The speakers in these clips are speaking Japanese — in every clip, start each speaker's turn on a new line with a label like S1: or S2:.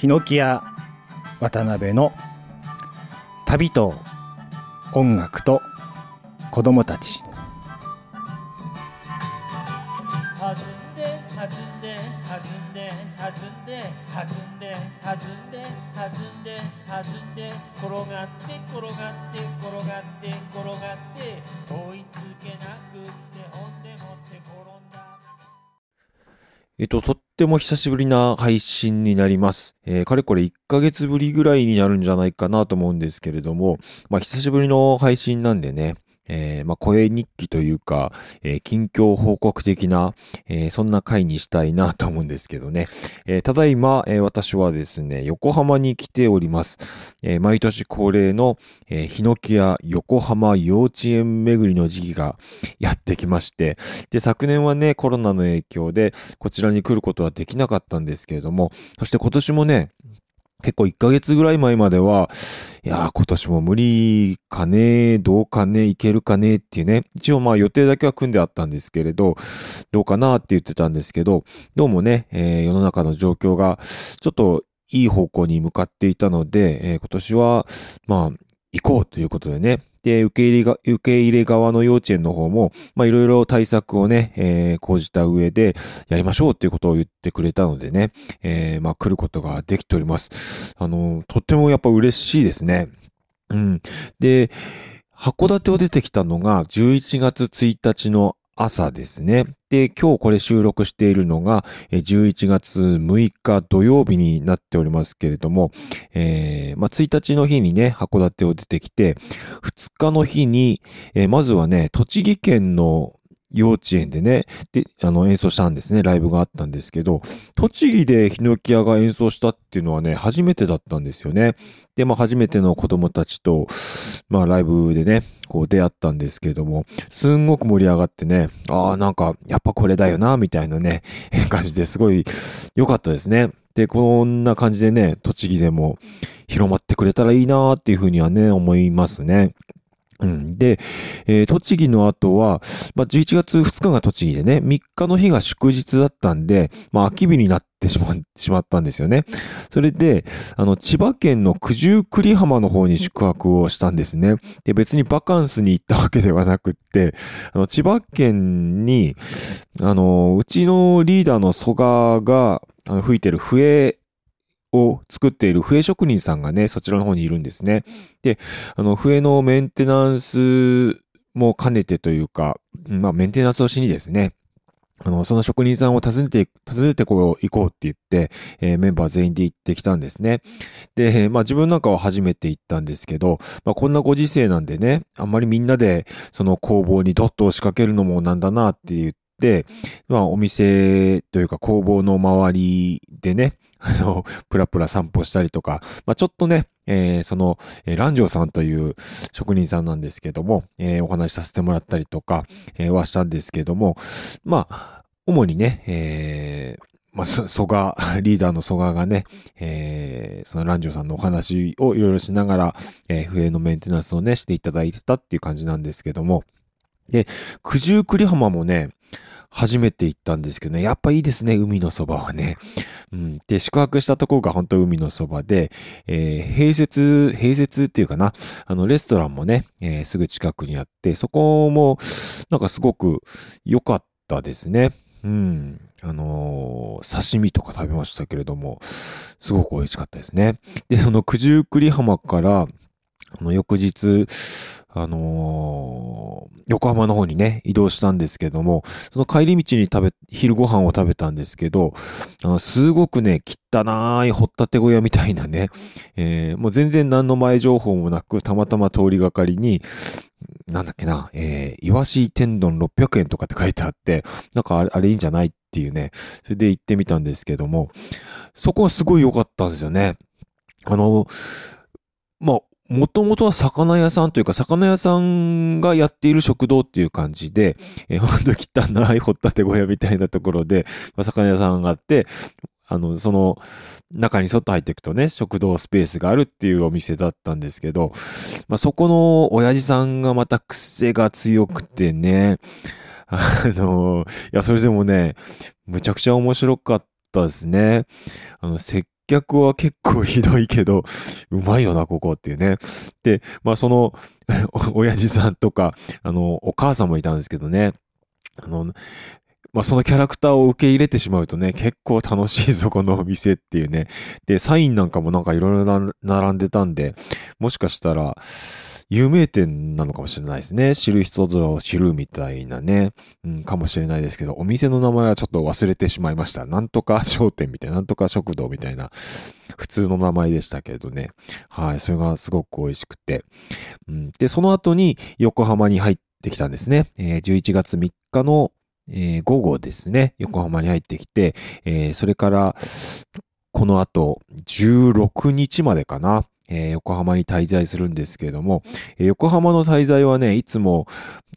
S1: ヒノキ屋渡辺の旅と音楽と子供たち。
S2: 弾んで弾んで弾んで弾んで弾んで弾んで弾んで弾んで転がって転がって転がって転がって追いつけなくってほんでもって転んだ。
S3: えっと、とっても久しぶりな配信になります。えーかれこれ1ヶ月ぶりぐらいになるんじゃないかなと思うんですけれども、まあ、久しぶりの配信なんでね、えーまあ、声日記というか、えー近況報告的な、えーそんな回にしたいなと思うんですけどね。えただいま、え私はですね、横浜に来ております。え毎年恒例の、えー、ヒノキ屋横浜幼稚園巡りの時期がやってきまして、で、昨年はね、コロナの影響で、こちらに来ることはできなかったんですけれども、そして今年もね、結構1ヶ月ぐらい前までは、いやー今年も無理かねどうかねいけるかねっていうね、一応まあ予定だけは組んであったんですけれど、どうかなって言ってたんですけど、どうもね、えー世の中の状況がちょっといい方向に向かっていたので、えー今年は、まあ、行こうということでね、で、受け入れが、受け入れ側の幼稚園の方も、ま、いろいろ対策をね、えー講じた上で、やりましょうっていうことを言ってくれたのでね、えーまあ、来ることができております。あの、とってもやっぱ嬉しいですね。うん。で、函館を出てきたのが11月1日の朝ですね。で、今日これ収録しているのが11月6日土曜日になっておりますけれども、えーまあ、1日の日にね、函館を出てきて、2日の日に、えーまずはね、栃木県の幼稚園でね、で、あの、演奏したんですね。ライブがあったんですけど、栃木でヒノキ屋が演奏したっていうのはね、初めてだったんですよね。で、まあ、初めての子供たちと、まあ、ライブでね、こう出会ったんですけれども、すんごく盛り上がってね、ああ、なんか、やっぱこれだよな、みたいなね、感じですごい良かったですね。で、こんな感じでね、栃木でも広まってくれたらいいなーっていうふうにはね、思いますね。うん。で、えー栃木の後は、まあ、11月2日が栃木でね、3日の日が祝日だったんで、まあ、秋日になってしま、しまったんですよね。それで、あの、千葉県の九十九里浜の方に宿泊をしたんですね。で、別にバカンスに行ったわけではなくって、あの、千葉県に、あの、うちのリーダーの蘇我が、あの吹いてる笛を作っている笛職人さんがね、そちらの方にいるんですね。で、あの、笛のメンテナンスも兼ねてというか、まあ、メンテナンスをしにですね、あの、その職人さんを訪ねて、訪ねてこう、行こうって言って、えーメンバー全員で行ってきたんですね。で、まあ自分なんかは初めて行ったんですけど、まあこんなご時世なんでね、あんまりみんなでその工房にドッと押しかけるのもなんだなって言って、まあお店というか工房の周りでね、あの、プラプラ散歩したりとか、まあちょっとね、えーその、えーランジョーさんという職人さんなんですけども、えーお話しさせてもらったりとか、えーはしたんですけども、まあ、主にね、えーまあ、そ蘇我、リーダーの蘇我がね、えーそのランジョさんのお話をいろいろしながら、えー笛のメンテナンスをね、していただいてたっていう感じなんですけども、で、九十九里浜もね、初めて行ったんですけどね、やっぱいいですね、海のそばはね。うん。で、宿泊したところが本当海のそばで、えー併設、併設っていうかな、あの、レストランもね、えーすぐ近くにあって、そこも、なんかすごく良かったですね。うん。あのー刺身とか食べましたけれども、すごく美味しかったですね。で、その九十九里浜から、あの、翌日、あのー横浜の方にね、移動したんですけども、その帰り道に食べ、昼ご飯を食べたんですけど、あの、すごくね、汚い掘ったて小屋みたいなね、えーもう全然何の前情報もなく、たまたま通りがかりに、なんだっけな、えー、イワシ天丼600円とかって書いてあって、なんかあれいいんじゃないっていうね、それで行ってみたんですけども、そこはすごい良かったんですよね。あの、まあ、もともとは魚屋さんというか、魚屋さんがやっている食堂っていう感じで、えー、ほんと汚い掘ったて小屋みたいなところで、まあ、魚屋さんがあって、あの、その、中に外入っていくとね、食堂スペースがあるっていうお店だったんですけど、まあ、そこの親父さんがまた癖が強くてね、あの、いや、それでもね、むちゃくちゃ面白かったですね。あの、接客は結構ひどいけど、うまいよな、ここっていうね。で、まあその、親父さんとか、あの、お母さんもいたんですけどね。あの、まあ、そのキャラクターを受け入れてしまうとね、結構楽しいぞ、このお店っていうね。で、サインなんかもなんかいろいろ並んでたんで、もしかしたら、有名店なのかもしれないですね。知る人ぞ知るみたいなね、うん、かもしれないですけど、お店の名前はちょっと忘れてしまいました。なんとか商店みたいな、なんとか食堂みたいな、普通の名前でしたけどね。はい、それがすごく美味しくて。うん、で、その後に横浜に入ってきたんですね。えー、11月3日のえー、午後ですね、横浜に入ってきて、えー、それから、この後、16日までかな、えー、横浜に滞在するんですけれども、え、横浜の滞在はね、いつも、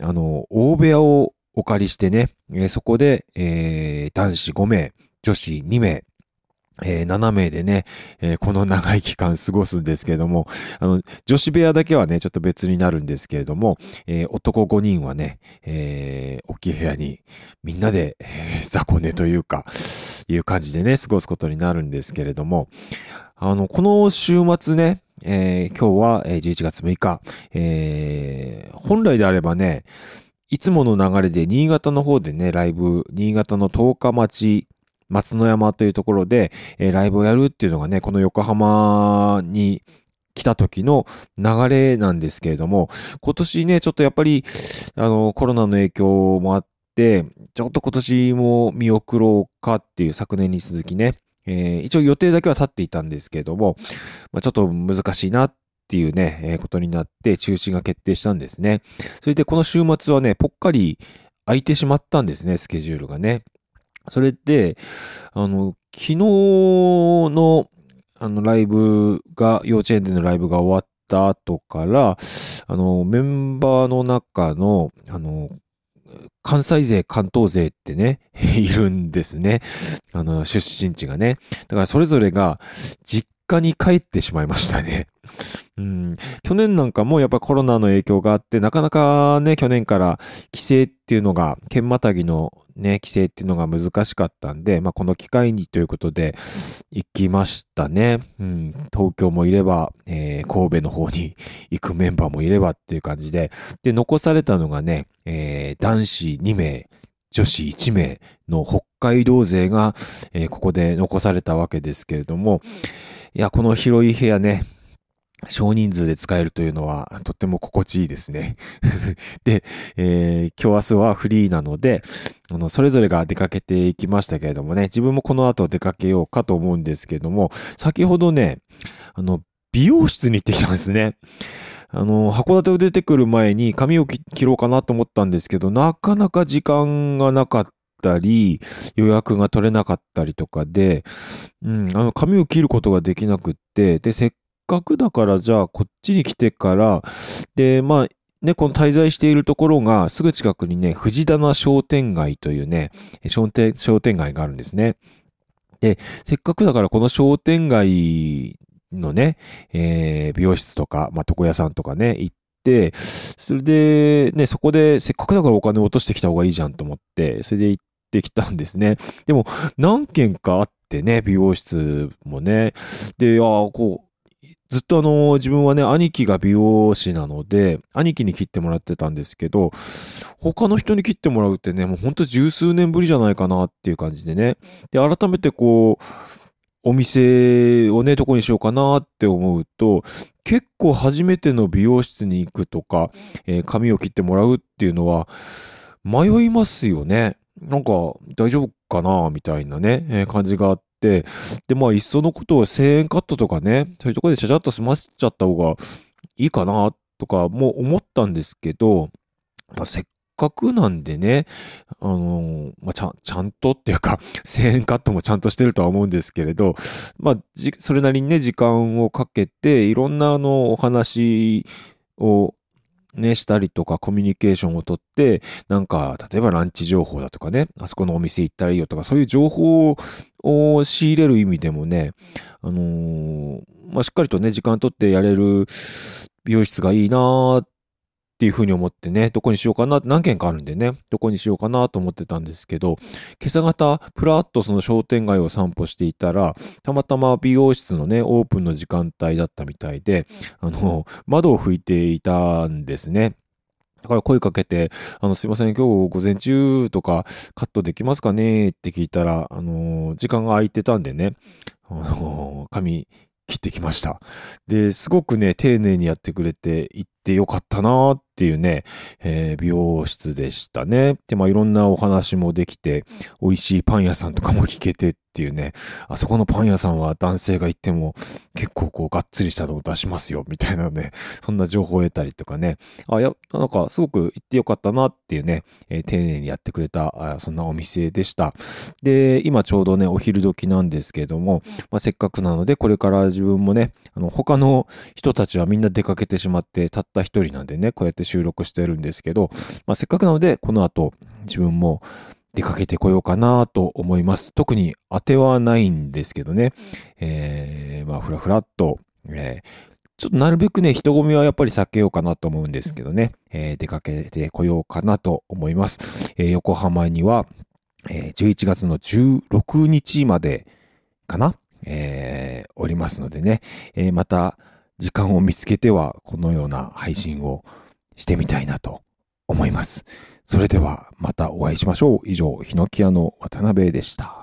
S3: あの、大部屋をお借りしてね、え、そこで、え男子5名、女子2名、えー、7名でね、えー、この長い期間過ごすんですけれども、あの、女子部屋だけはね、ちょっと別になるんですけれども、えー、男5人はね、えー、大きい部屋にみんなで、えー、雑魚寝というか、いう感じでね、過ごすことになるんですけれども、あの、この週末ね、えー、今日は11月6日、えー、本来であればね、いつもの流れで新潟の方でね、ライブ、新潟の十日町松野山というところで、えー、ライブをやるっていうのがね、この横浜に来た時の流れなんですけれども、今年ね、ちょっとやっぱり、あの、コロナの影響もあって、ちょっと今年も見送ろうかっていう昨年に続きね、えー、一応予定だけは立っていたんですけれども、まあ、ちょっと難しいなっていうね、えー、ことになって中止が決定したんですね。それでこの週末はね、ぽっかり空いてしまったんですね、スケジュールがね。それで、あの、昨日の、あの、ライブが、幼稚園でのライブが終わった後から、あの、メンバーの中の、あの、関西勢、関東勢ってね、いるんですね。あの、出身地がね。だからそれぞれが実家に帰ってしまいましたね。うん、去年なんかもやっぱコロナの影響があって、なかなかね、去年から規制っていうのが、県またぎのね、規制っていうのが難しかったんで、まあ、この機会にということで行きましたね。うん、東京もいれば、えー、神戸の方に 行くメンバーもいればっていう感じで、で、残されたのがね、えー、男子2名、女子1名の北海道勢が、えー、ここで残されたわけですけれども、いや、この広い部屋ね、少人数で使えるというのはとっても心地いいですね。で、えー、今日明日はフリーなので、あの、それぞれが出かけていきましたけれどもね、自分もこの後出かけようかと思うんですけれども、先ほどね、あの、美容室に行ってきたんですね。あの、函館を出てくる前に髪を切ろうかなと思ったんですけど、なかなか時間がなかったり、予約が取れなかったりとかで、うん、あの、髪を切ることができなくって、で、せっかくだからじゃあこっちに来てから、で、まあ、ね、この滞在しているところが、すぐ近くにね、藤棚商店街というね、商店、商店街があるんですね。で、せっかくだからこの商店街のね、えー、美容室とか、まあ、床屋さんとかね、行って、それで、ね、そこで、せっかくだからお金を落としてきた方がいいじゃんと思って、それで行ってきたんですね。でも、何軒かあってね、美容室もね。で、ああ、こう、ずっとあの、自分はね、兄貴が美容師なので、兄貴に切ってもらってたんですけど、他の人に切ってもらうってね、もうほんと十数年ぶりじゃないかなっていう感じでね。で、改めてこう、お店をね、どこにしようかなって思うと、結構初めての美容室に行くとか、えー、髪を切ってもらうっていうのは、迷いますよね。なんか、大丈夫かなみたいなね、えー、感じがあって、、で、まあ、いっそのことを1000円カットとかね、そういうとこでちゃちゃっと済ませちゃった方がいいかな、とかも思ったんですけど、まあ、せっかくなんでね、あのー、まあ、ちゃん、ちゃんとっていうか、1000円カットもちゃんとしてるとは思うんですけれど、まあ、じ、それなりにね、時間をかけて、いろんなあの、お話をね、したりとかコミュニケーションをとって、なんか、例えばランチ情報だとかね、あそこのお店行ったらいいよとか、そういう情報を仕入れる意味でもね、あのー、まあ、しっかりとね、時間とってやれる美容室がいいなーっっていうふうに思ってね、どこにしようかな、何軒かあるんでね、どこにしようかなと思ってたんですけど、今朝方、プラッとその商店街を散歩していたら、たまたま美容室のね、オープンの時間帯だったみたいで、あの、窓を拭いていたんですね。だから声かけて、あの、すいません、今日午前中とかカットできますかねって聞いたら、あの、時間が空いてたんでね、あの、髪切ってきました。で、すごくね、丁寧にやってくれて、行ってよかったなっていうね、えー、美容室でしたね。で、まあ、いろんなお話もできて、美味しいパン屋さんとかも聞けてっていうね、あそこのパン屋さんは男性が行っても結構こう、がっつりしたのを出しますよ、みたいなね、そんな情報を得たりとかね、あ、や、なんかすごく行ってよかったなっていうね、えー、丁寧にやってくれた、あそんなお店でした。で、今ちょうどね、お昼時なんですけども、まあ、せっかくなので、これから自分もね、あの、他の人たちはみんな出かけてしまって、たった一人なんでね、こうやって収録してるんですけど、まあ、せっかくなので、この後、自分も出かけてこようかなと思います。特に当てはないんですけどね、えー、まあ、ふらふらっと、えー、ちょっとなるべくね、人混みはやっぱり避けようかなと思うんですけどね、えー、出かけてこようかなと思います。えー、横浜には、えー、11月の16日までかな、えー、おりますのでね、えー、また時間を見つけてはこのような配信をしてみたいなと思います。それではまたお会いしましょう。以上、ヒノキ屋の渡辺でした。